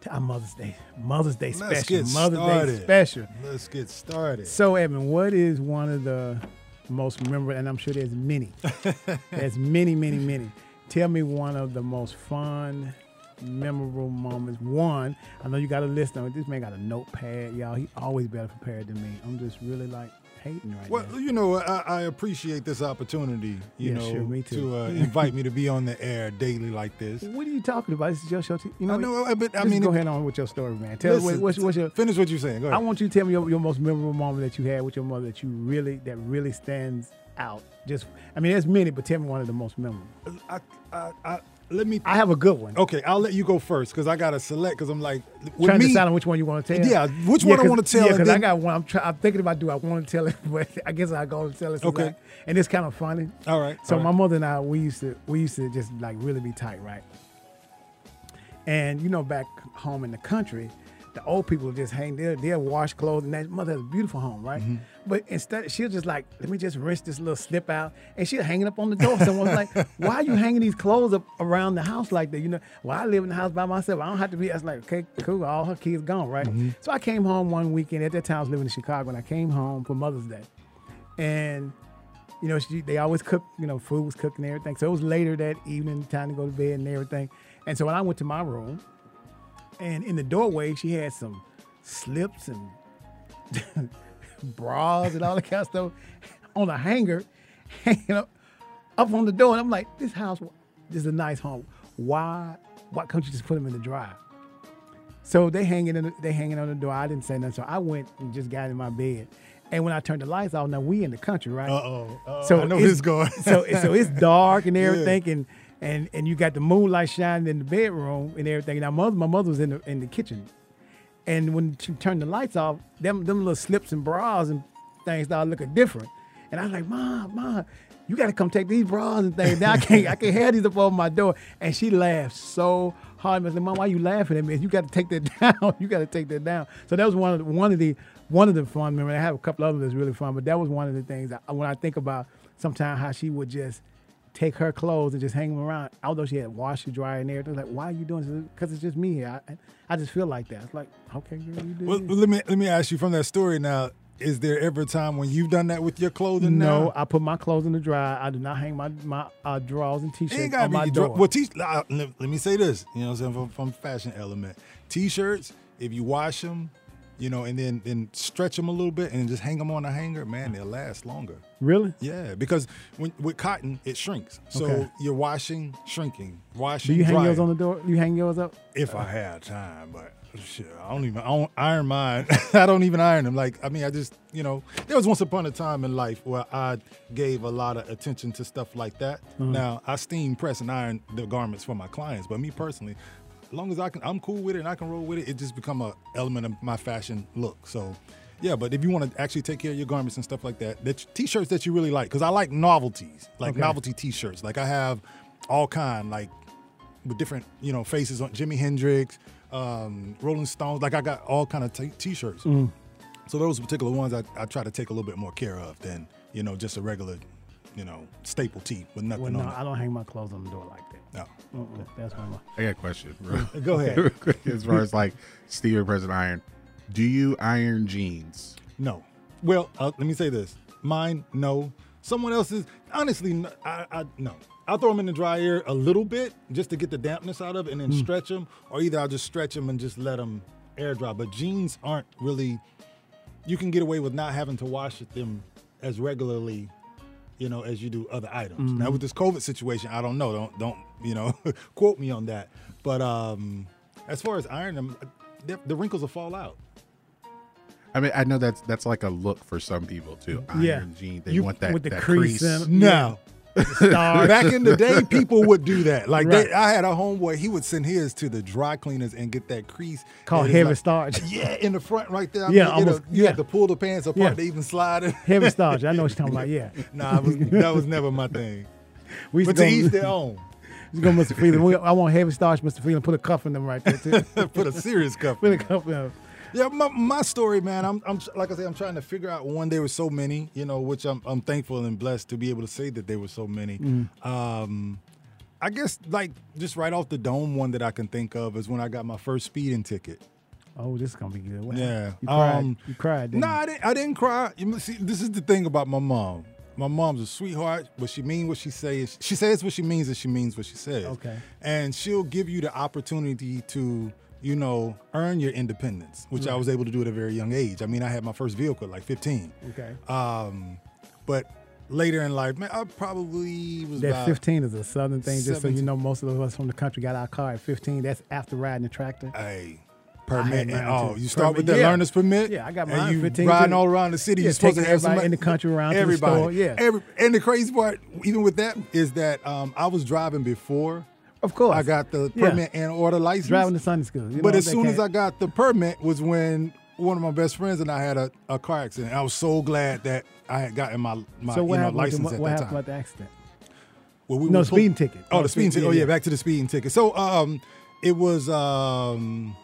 to our uh, Mother's Day, Mother's Day Let's special, Mother's started. Day special. Let's get started. So, Evan, what is one of the most memorable? And I'm sure there's many. there's many, many, many. Tell me one of the most fun, memorable moments. One, I know you got a list of it. This man got a notepad, y'all. He always better prepared than me. I'm just really like hating right Well, now. you know, I, I appreciate this opportunity. You Yeah, know, sure, me too. to uh, invite me to be on the air daily like this. What are you talking about? This is your show. Too. You know, I know, but I mean, go it- ahead on with your story, man. Tell us Listen, what's, what's your. finish what you're saying. Go I want you to tell me your, your most memorable moment that you had with your mother that you really that really stands out. Just, I mean, there's many, but tell me one of the most memorable. I, I, I, let me. I have a good one. okay, I'll let you go first because I gotta select because I'm like with trying to decide on which one you want to tell. Yeah, which one I 'cause- wanna tell, Yeah, because I got one. I'm, try, I'm thinking about do I want to tell it, but I guess I go and tell it. Okay. I- and it's kind of funny. All right, So all my right. mother and I, we used to we used to just like really be tight, right? And you know, back home in the country, the old people just hang there, they'll wash clothes, and that mother has a beautiful home, right? Mm-hmm. But instead, she'll just like, let me just rinse this little slip out, and she'll hang it up on the door. Someone's like, why are you hanging these clothes up around the house like that? You know, well, I live in the house by myself. I don't have to be. I was like, okay, cool. All her kids gone, right? Mm-hmm. So I came home one weekend. At that time, I was living in Chicago, and I came home for Mother's Day, and you know, she, they always cook, you know, food was cooked and everything. So it was later that evening, time to go to bed and everything. And so when I went to my room, and in the doorway, she had some slips and bras and all that kind of stuff on a hanger, hanging up, up on the door. And I'm like, this house, this is a nice home. Why, why can't you just put them in the dryer? So they hanging in the, they hanging on the door. I didn't say nothing. So I went and just got in my bed. And when I turned the lights off, now we in the country, right? Uh oh. So I know it's- going. so so it's dark and everything, and and and you got the moonlight shining in the bedroom and everything. Now mother, my mother was in the in the kitchen, and when she turned the lights off, them them little slips and bras and things started looking different. And I was like, Mom, Mom, you got to come take these bras and things. Now I can't I can't have these up over my door. And she laughed so hard. I said, Mom, why are you laughing at me? You got to take that down. you got to take that down. So that was one of the, one of the one of the fun memories. I have a couple others that's really fun, but that was one of the things when I think about sometimes how she would just take her clothes and just hang them around. Although she had washer dryer and everything, like why are you doing this? Because it's just me here. I, I just feel like that. It's like okay, girl, you do. Well, you. let me let me ask you from that story now. Is there ever a time when you've done that with your clothing? No, now? I put my clothes in the dryer. I do not hang my my uh, drawers and t-shirts on my door. dra- Well, t- uh, let, let me say this. You know, what I'm saying from, from fashion element, t-shirts. If you wash them, you know, and then then stretch them a little bit and just hang them on a hanger, man, they'll last longer. really? Yeah, because when with cotton it shrinks. So Okay. you're washing, shrinking, washing. Do you hang drying. yours on the door? You hang yours up? If I had time, but shit, I don't even I don't iron mine. I don't even iron them. Like I mean, I just you know, there was once upon a time in life where I gave a lot of attention to stuff like that. Mm-hmm. Now I steam, press, and iron the garments for my clients, but me personally. As long as I can, I'm cool with it and I can roll with it. It just become a element of my fashion look. So, yeah. But if you want to actually take care of your garments and stuff like that, that t-shirts that you really like, because I like novelties, like Okay. novelty t-shirts. Like I have all kind, like with different you know faces on Jimi Hendrix, um, Rolling Stones. Like I got all kind of t- t-shirts. Mm. So those particular ones I, I try to take a little bit more care of than you know just a regular you know staple tee with nothing on. Well, no, on I don't hang my clothes on the door like. No. Mm-mm, That's my. I got a question. Bro. Go ahead. as far as like Steven President Iron, do you iron jeans? No. Well, uh, let me say this. Mine, no. Someone else's, honestly, n- I, I no. I'll throw them in the dryer a little bit just to get the dampness out of it and then stretch them, or either I'll just stretch them and just let them air dry. But jeans aren't really, you can get away with not having to wash them as regularly, you know, as you do other items. Now with this COVID situation, I don't know. Don't don't you know quote me on that. But um, as far as iron them, the, the wrinkles will fall out. I mean, I know that's that's like a look for some people too. Iron Yeah. jeans, they You- want that with the that crease crease. in- No. Back in the day, people would do that. Like Right. they, I had a homeboy, he would send his to the dry cleaners and get that crease Called heavy like- starch. Yeah, in the front right there. I Yeah, mean, almost- you yeah. have to pull the pants apart Yeah. to even slide it. Heavy starch. I know what you're talking about. Yeah. nah, was, that was never my thing. We used But to go, each their own. go Mr. Freeland. We, I want heavy starch, Mr. Freeland. Put a cuff in them right there too. Put a serious cuff. Put a cuff in them. Yeah, my, my story, man. I'm, I'm like I said, I'm trying to figure out one. There were so many, you know, which I'm, I'm thankful and blessed to be able to say that there were so many. Mm-hmm. Um, I guess like just right off the dome, one that I can think of is when I got my first speeding ticket. Oh, this is gonna be good. Yeah. You cried. Um, you cried. Didn't No, you? I didn't. I didn't cry. You see, this is the thing about my mom. My mom's a sweetheart, but she means what she says. She says what she means, and she means what she says. Okay. And she'll give you the opportunity to, you know, earn your independence, which I was able to do at a very young age. I mean, I had my first vehicle at like 15. Okay. Um, but later in life, man, I probably was That about 15 is a southern thing. Just so you know, most of us from the country got our car at 15. That's after riding the tractor. Hey, permit. and- oh, you start with that yeah. learner's permit. Yeah, I got And you 15 riding too. all around the city. Yeah, you're supposed to have everybody somebody in the country around to the Everybody. store, yeah. Every, and the crazy part, even with that, is that um, I was driving before Of course. I got the Yeah. permit and order license. driving to Sunday school. You but as soon as I got the permit was when one of my best friends and I had a, a car accident. I was so glad that I had gotten my, my so you know, the- license what, at what that happened time. about the accident? Well, we No, speeding ticket. Oh, Oh, the speeding ticket. Oh, yeah, yeah, yeah. back to the speeding ticket. So, um, it was um,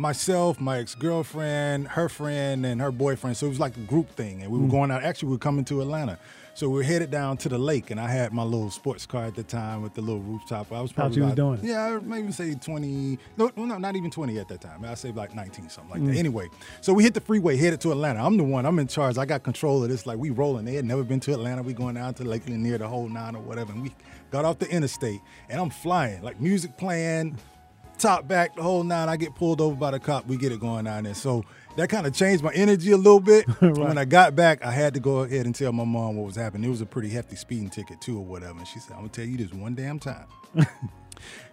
myself, my ex girlfriend, her friend, and her boyfriend. So it was like a group thing, and we were Mm. going out. Actually, we were coming to Atlanta. So we were headed down to the lake, and I had my little sports car at the time with the little rooftop. I was probably How you was doing? Yeah, maybe say twenty. No, no, not even twenty at that time. I say like nineteen, something Mm. like that. Anyway, so we hit the freeway, headed to Atlanta. I'm the one. I'm in charge. I got control of this. Like we rolling. They had never been to Atlanta. We going down to Lake Lanier, the whole nine or whatever. And we got off the interstate, and I'm flying, like music playing, top back, the whole nine. I get pulled over by the cop. We get it going down there. So that kind of changed my energy a little bit. When I got back, I had to go ahead and tell my mom what was happening. It was a pretty hefty speeding ticket too, or whatever. And she said, "I'm gonna tell you this one damn time."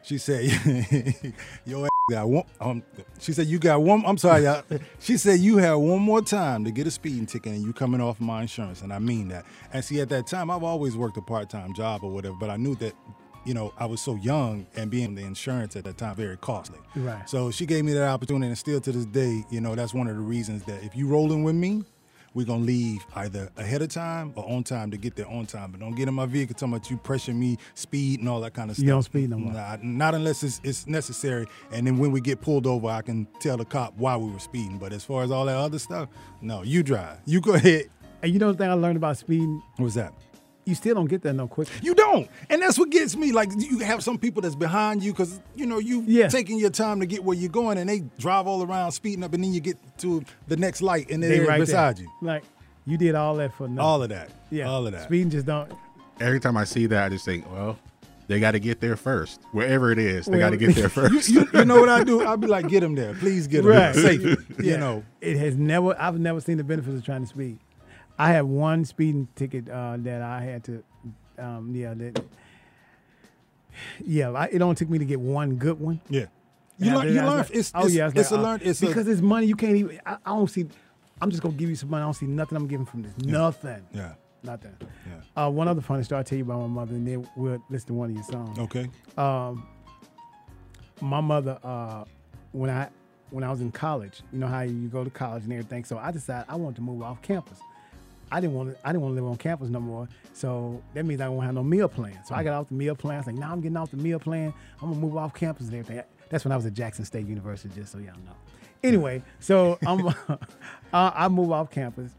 she said, "Your ass got one." Um, she said, "You got one." I'm sorry, y'all. She said, "You have one more time to get a speeding ticket, and you coming off my insurance." And I mean that. And see, at that time, I've always worked a part time job or whatever, but I knew that. You know, I was so young and being the insurance at that time very costly. Right. So she gave me that opportunity, and still to this day, you know, that's one of the reasons that if you rolling with me, we're gonna leave either ahead of time or on time to get there on time. But don't get in my vehicle talking about you pressure me, speed and all that kind of stuff. You don't speed no more. Nah, not unless it's, it's necessary. And then when we get pulled over, I can tell the cop why we were speeding. But as far as all that other stuff, no, you drive. You go ahead. And you know the thing I learned about speeding? What's that? You still don't get there no quicker. You don't, and that's what gets me. Like you have some people that's behind you because you know you Yeah. taking your time to get where you're going, and they drive all around speeding up, and then you get to the next light, and They they're right beside there. you. Like you did all that for nothing. All of that. yeah, All of that. Speeding just don't. Every time I see that, I just think, well, they got to get there first. Wherever it is, they Well, got to get there You, first. you, you know what I do? I'll be like, get them there. Please get them Right. there safely. Yeah. You know. it has never. I've never seen the benefits of trying to speed. I had one speeding ticket uh, that I had to. Um, yeah, that. Yeah, I, it only took me to get one good one. Yeah. You learn. You that, I was learn. like- It's, oh it's, yeah, it's like, a uh, learn. It's because a, it's money. You can't even. I, I don't see. I'm just gonna give you some money. I don't see nothing. I'm giving from this. Nothing. yeah. Nothing. Yeah. Uh, one other funny story I'll tell you about my mother, and then we'll listen to one of your songs. Okay. Um, my mother, uh, when I when I was in college, you know how you go to college and everything. So I decided I wanted to move off campus. I didn't want to. I didn't want to live on campus no more. So that means I won't have no meal plan. So I got off the meal plan. I was like, now I'm getting off the meal plan. I'm gonna move off campus and everything. That's when I was at Jackson State University, just so y'all know. Anyway, so I'm I, I move off campus,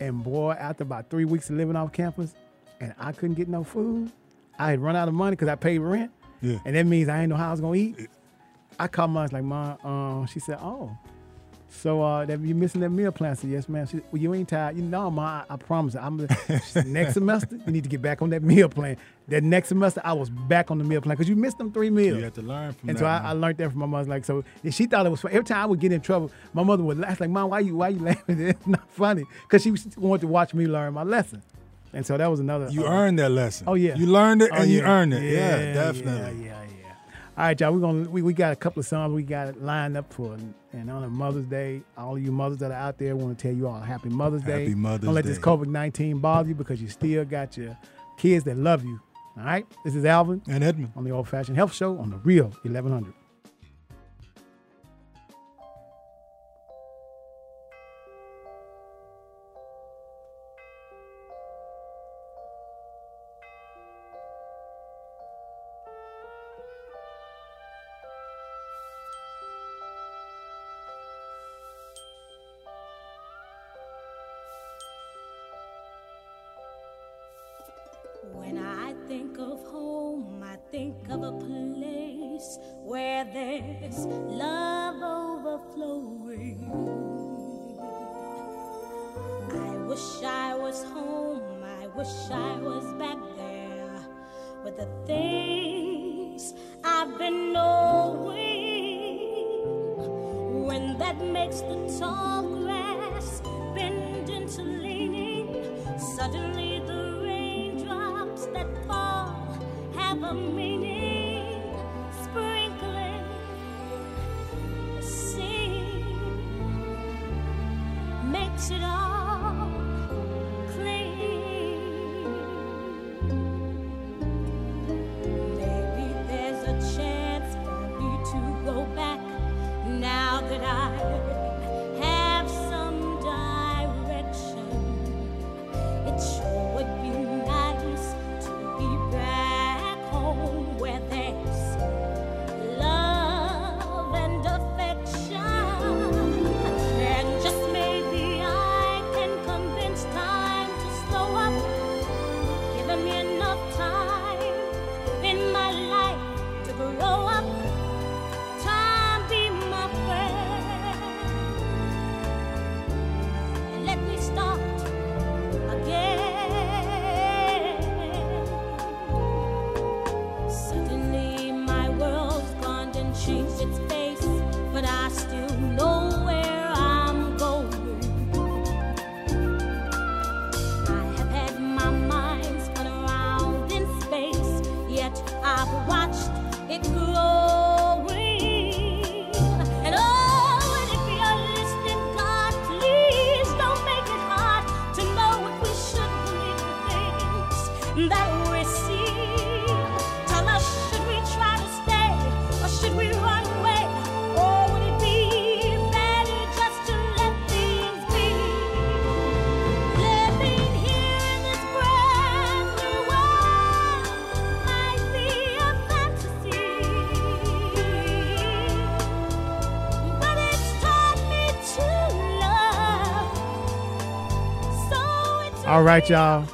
and boy, after about three weeks of living off campus, and I couldn't get no food. I had run out of money because I paid rent. Yeah. And that means I ain't know how I was gonna eat. I called mom, I was like, Mom, um, she said, Oh, so uh that you missing that meal plan? So Yes, ma'am. She Well, you ain't tired. You know, Mom, I, I promise. I'm said, next semester, you need to get back on that meal plan. That next semester I was back on the meal plan because you missed them three meals. You have to learn from And that. so I. I learned that from my mother. Like so, she thought it was funny. Every time I would get in trouble, my mother would laugh. Like, "Mom, why you why you laughing? It's not funny." Because she was- wanted to watch me learn my lesson. And so that was another. you uh, earned that lesson. Oh yeah, You learned it Oh, and you earned it. Yeah, definitely. Yeah, yeah, yeah. All right, y'all. We're gonna we, we got a couple of songs we got lined up for, and on a Mother's Day, all you mothers that are out there, want to tell you all Happy Mother's Day. Happy Mother's Don't let this COVID nineteen bother you because you still got your kids that love you. All right. This is Alvin And Edmund. on the Old Fashioned Health Show on the Real 1100. When All right, y'all.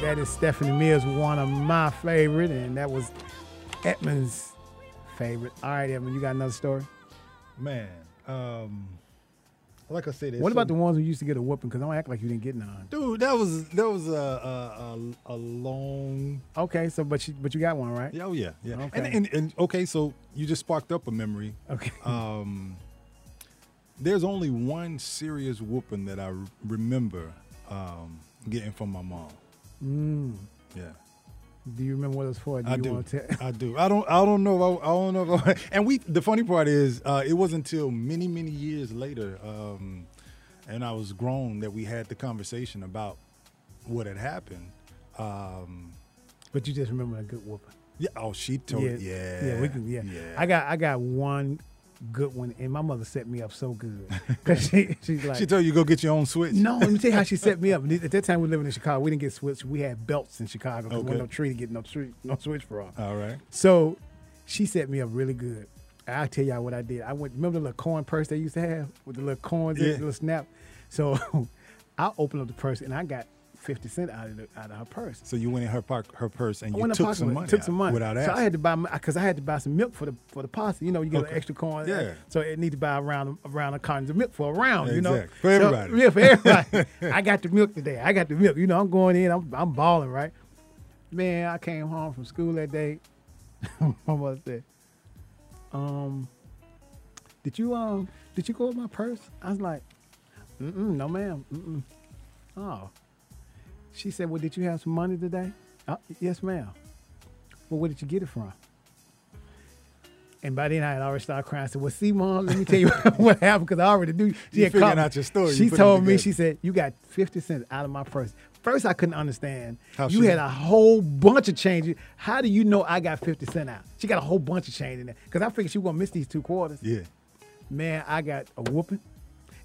That is Stephanie Mills, one of my favorite, and that was Edmund's favorite. All right, Edmund, you got another story? Man, um, like I said, What about the ones who used to get a whooping? Because I don't act like you didn't get none. dude? That was that was a a, a, a long. Okay, so but you but you got one, right? Yeah, oh yeah, yeah. Okay. And, and and okay, so you just sparked up a memory. Okay. Um, there's only one serious whooping that I remember um, getting from my mom. Mm. Yeah. Do you remember what it was for? Do I you do. want to? I do. I don't. I don't know. I, I don't know. I, and we. The funny part is, uh, it wasn't until many, many years later, um, and I was grown that we had the conversation about what had happened. Um, But you just remember a good whooping. yeah. Oh, she told. Yeah. yeah, we can. Yeah. I got I got one good one, and my mother set me up so good because she she's like she told you go get your own switch. No, let me tell you how she set me up. At that time, we were living in Chicago. We didn't get switch. We had belts in Chicago Okay. was no tree to get no tree, no switch for. us. All right. So she set me up really good. I'll tell y'all what I did. I went. Remember the little coin purse they used to have with the little coins, Yeah. the little snap. So I opened up the purse and I got fifty cent out of the, out of her purse. So you went in her park, her purse, and I you took pocket some money. Took out some money without asking. So. I had to buy because I had to buy some milk for the for the pasta. You know, you get an extra coin. Yeah. So it need to buy around around a carton of milk for a round. You know, Exactly. For So- everybody. yeah, for everybody. I got the milk today. I got the milk. You know, I'm going in. I'm I'm balling right. Man, I came home from school that day. my mother said, "Um, did you um did you go with my purse?" I was like, "Mm-mm, no, ma'am. Mm-mm. Oh." She said, "Well, did you have some money today?" Uh, yes, ma'am. Well, where did you get it from? And by then I had already started crying. I said, Well, see, mom, let me tell you what happened because I already knew. She You had figuring out your story. You She it told me, she said, You got 50 cents out of my purse. First, I couldn't understand. How you had a whole bunch of change. How do you know I got 50 cents out? She got a whole bunch of change in there because I figured she was going to miss these two quarters. Yeah. Man, I got a whooping.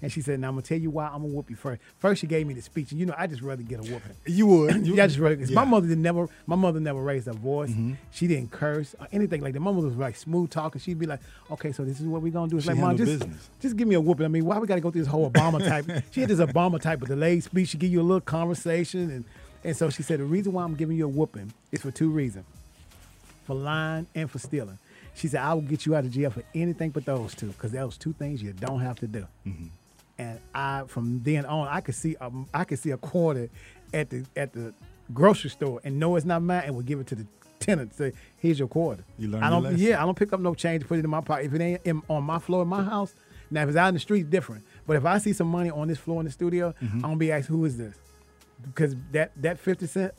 And she said, Now I'm going to tell you why I'm going to whoop you first. First, she gave me the speech. And you know, I just rather get a whooping. You would. You, Yeah, I just rather, 'cause my mother did never, my mother never raised her voice. Mm-hmm. She didn't curse or anything like that. My mother was like smooth talking. She'd be like, "Okay, so this is what we're gonna do." It's She like, "Mom, just, business. just give me a whooping." I mean, why we gotta go through this whole Obama type? she had this Obama type of delayed speech. She give you a little conversation, and and so she said, "The reason why I'm giving you a whooping is for two reasons: for lying and for stealing." She said, "I will get you out of jail for anything but those two, because those two things you don't have to do." Mm-hmm. And I, from then on, I could see um, I could see a quarter at the at the grocery store and know it's not mine, and would give it to the tenant. Say, "Here's your quarter." You learned I don't. Yeah, I don't pick up no change, put it in my pocket. If it ain't in, on my floor in my house, now if it's out in the street, different. But if I see some money on this floor in the studio, Mm-hmm. I'm gonna be asked, "Who is this?" Because that that fifty cent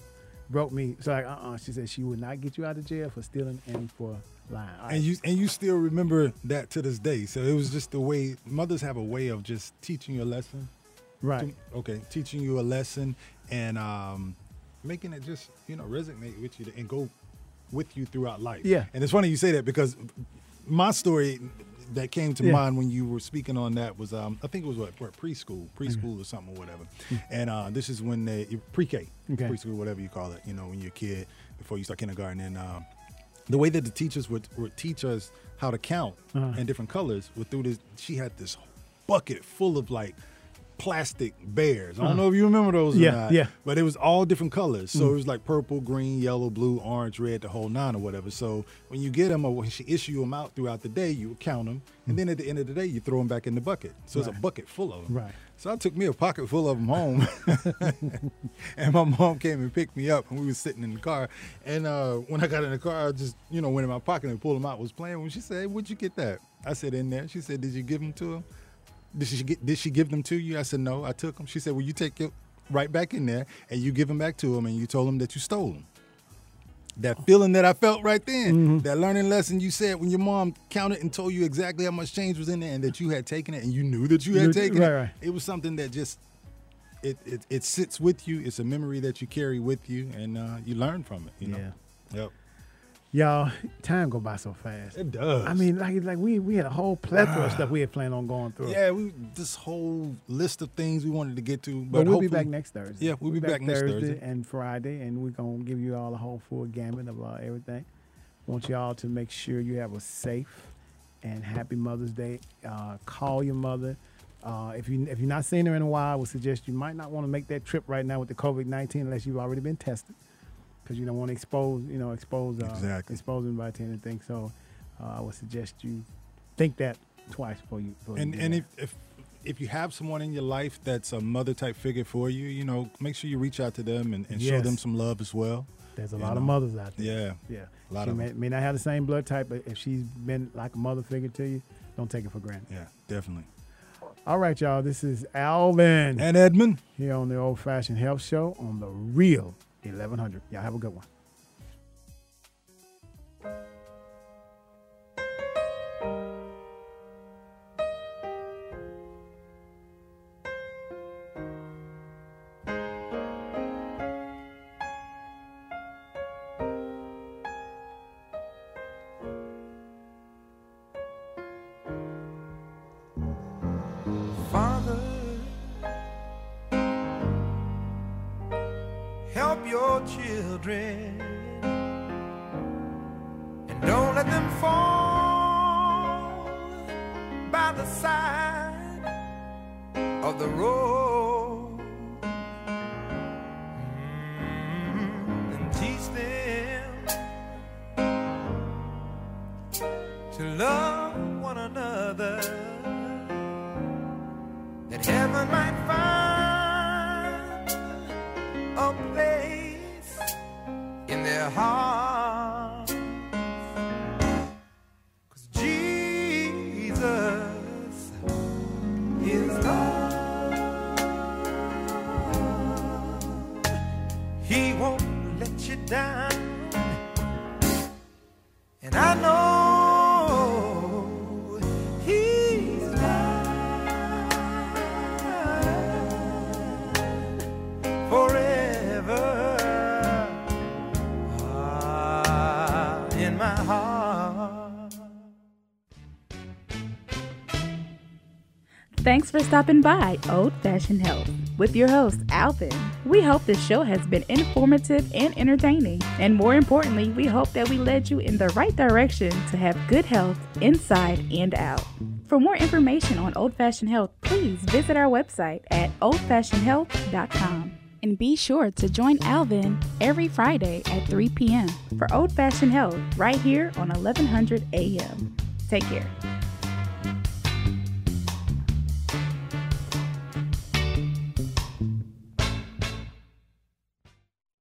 broke me. So like, uh, uh she said she would not get you out of jail for stealing and for right. And you and you still remember that to this day. So it was just the way mothers have a way of just teaching you a lesson. right. To- okay, teaching you a lesson and um, making it just you know resonate with you and go with you throughout life. Yeah. And it's funny you say that because my story that came to Yeah. mind when you were speaking on that was um, I think it was what, what preschool, preschool or something or whatever. And uh, this is when they pre-K. Okay. preschool, whatever you call it. You know, when you're a kid before you start kindergarten and. Um, the way that the teachers would, would teach us how to count Uh-huh. in different colors were through this. She had this bucket full of like plastic bears. I don't know if you remember those Uh-huh. Yeah, or not. yeah. But it was all different colors. So it was like purple, green, yellow, blue, orange, red, the whole nine or whatever. So when you get them or when she issue them out throughout the day, you would count them. And then at the end of the day, you throw them back in the bucket. So it's a bucket full of them. Right. So I took me a pocket full of them home. and my mom came and picked me up and we was sitting in the car. And uh, when I got in the car, I just, you know, went in my pocket and pulled them out, was playing. When she said, hey, where'd you get that? I said, in there. She said, did you give them to him? Did she get? Did she give them to you? I said no. I took them. She said, "Well, you take it right back in there and you give them back to him, and you told him that you stole them." That feeling that I felt right then, that learning lesson you said when your mom counted and told you exactly how much change was in there, and that you had taken it, and you knew that you had You- taken right, it. right. It was something that just it, it it sits with you. It's a memory that you carry with you, and uh, you learn from it. You know. Yep. Y'all, time go by so fast. It does. I mean, like like we we had a whole plethora of stuff we had planned on going through. Yeah, we this whole list of things we wanted to get to, but, But, we'll be back next Thursday. Yeah, we'll be back next Thursday. and Friday, and we're gonna give you all a whole full gamut of uh, everything. Want y'all to make sure you have a safe and happy Mother's Day. Uh, call your mother. Uh, if you if you're not seeing her in a while, I would suggest you might not want to make that trip right now with the COVID nineteen unless you've already been tested, because you don't want to expose you know expose uh, Exactly. expose anybody to anything. So uh, I would suggest you think that twice before you. Before and you and if, if if you have someone in your life that's a mother type figure for you, you know, make sure you reach out to them and, and show them some love as well. There's a lot of mothers out there. Yeah. Yeah. A lot she of may, may not have the same blood type, but if she's been like a mother figure to you, don't take it for granted. Yeah, definitely. All right, y'all. This is Alvin And Edmund, here on the Old Fashioned Health Show on the Real 1100. Y'all have a good one. Children and don't let them fall by the side of the road. Thanks for stopping by Old Fashioned Health with your host, Alvin. We hope this show has been informative and entertaining. And more importantly, we hope that we led you in the right direction to have good health inside and out. For more information on Old Fashioned Health, please visit our website at oldfashionedhealth.com. And be sure to join Alvin every Friday at 3 p.m. for Old Fashioned Health right here on 1100 a.m. Take care.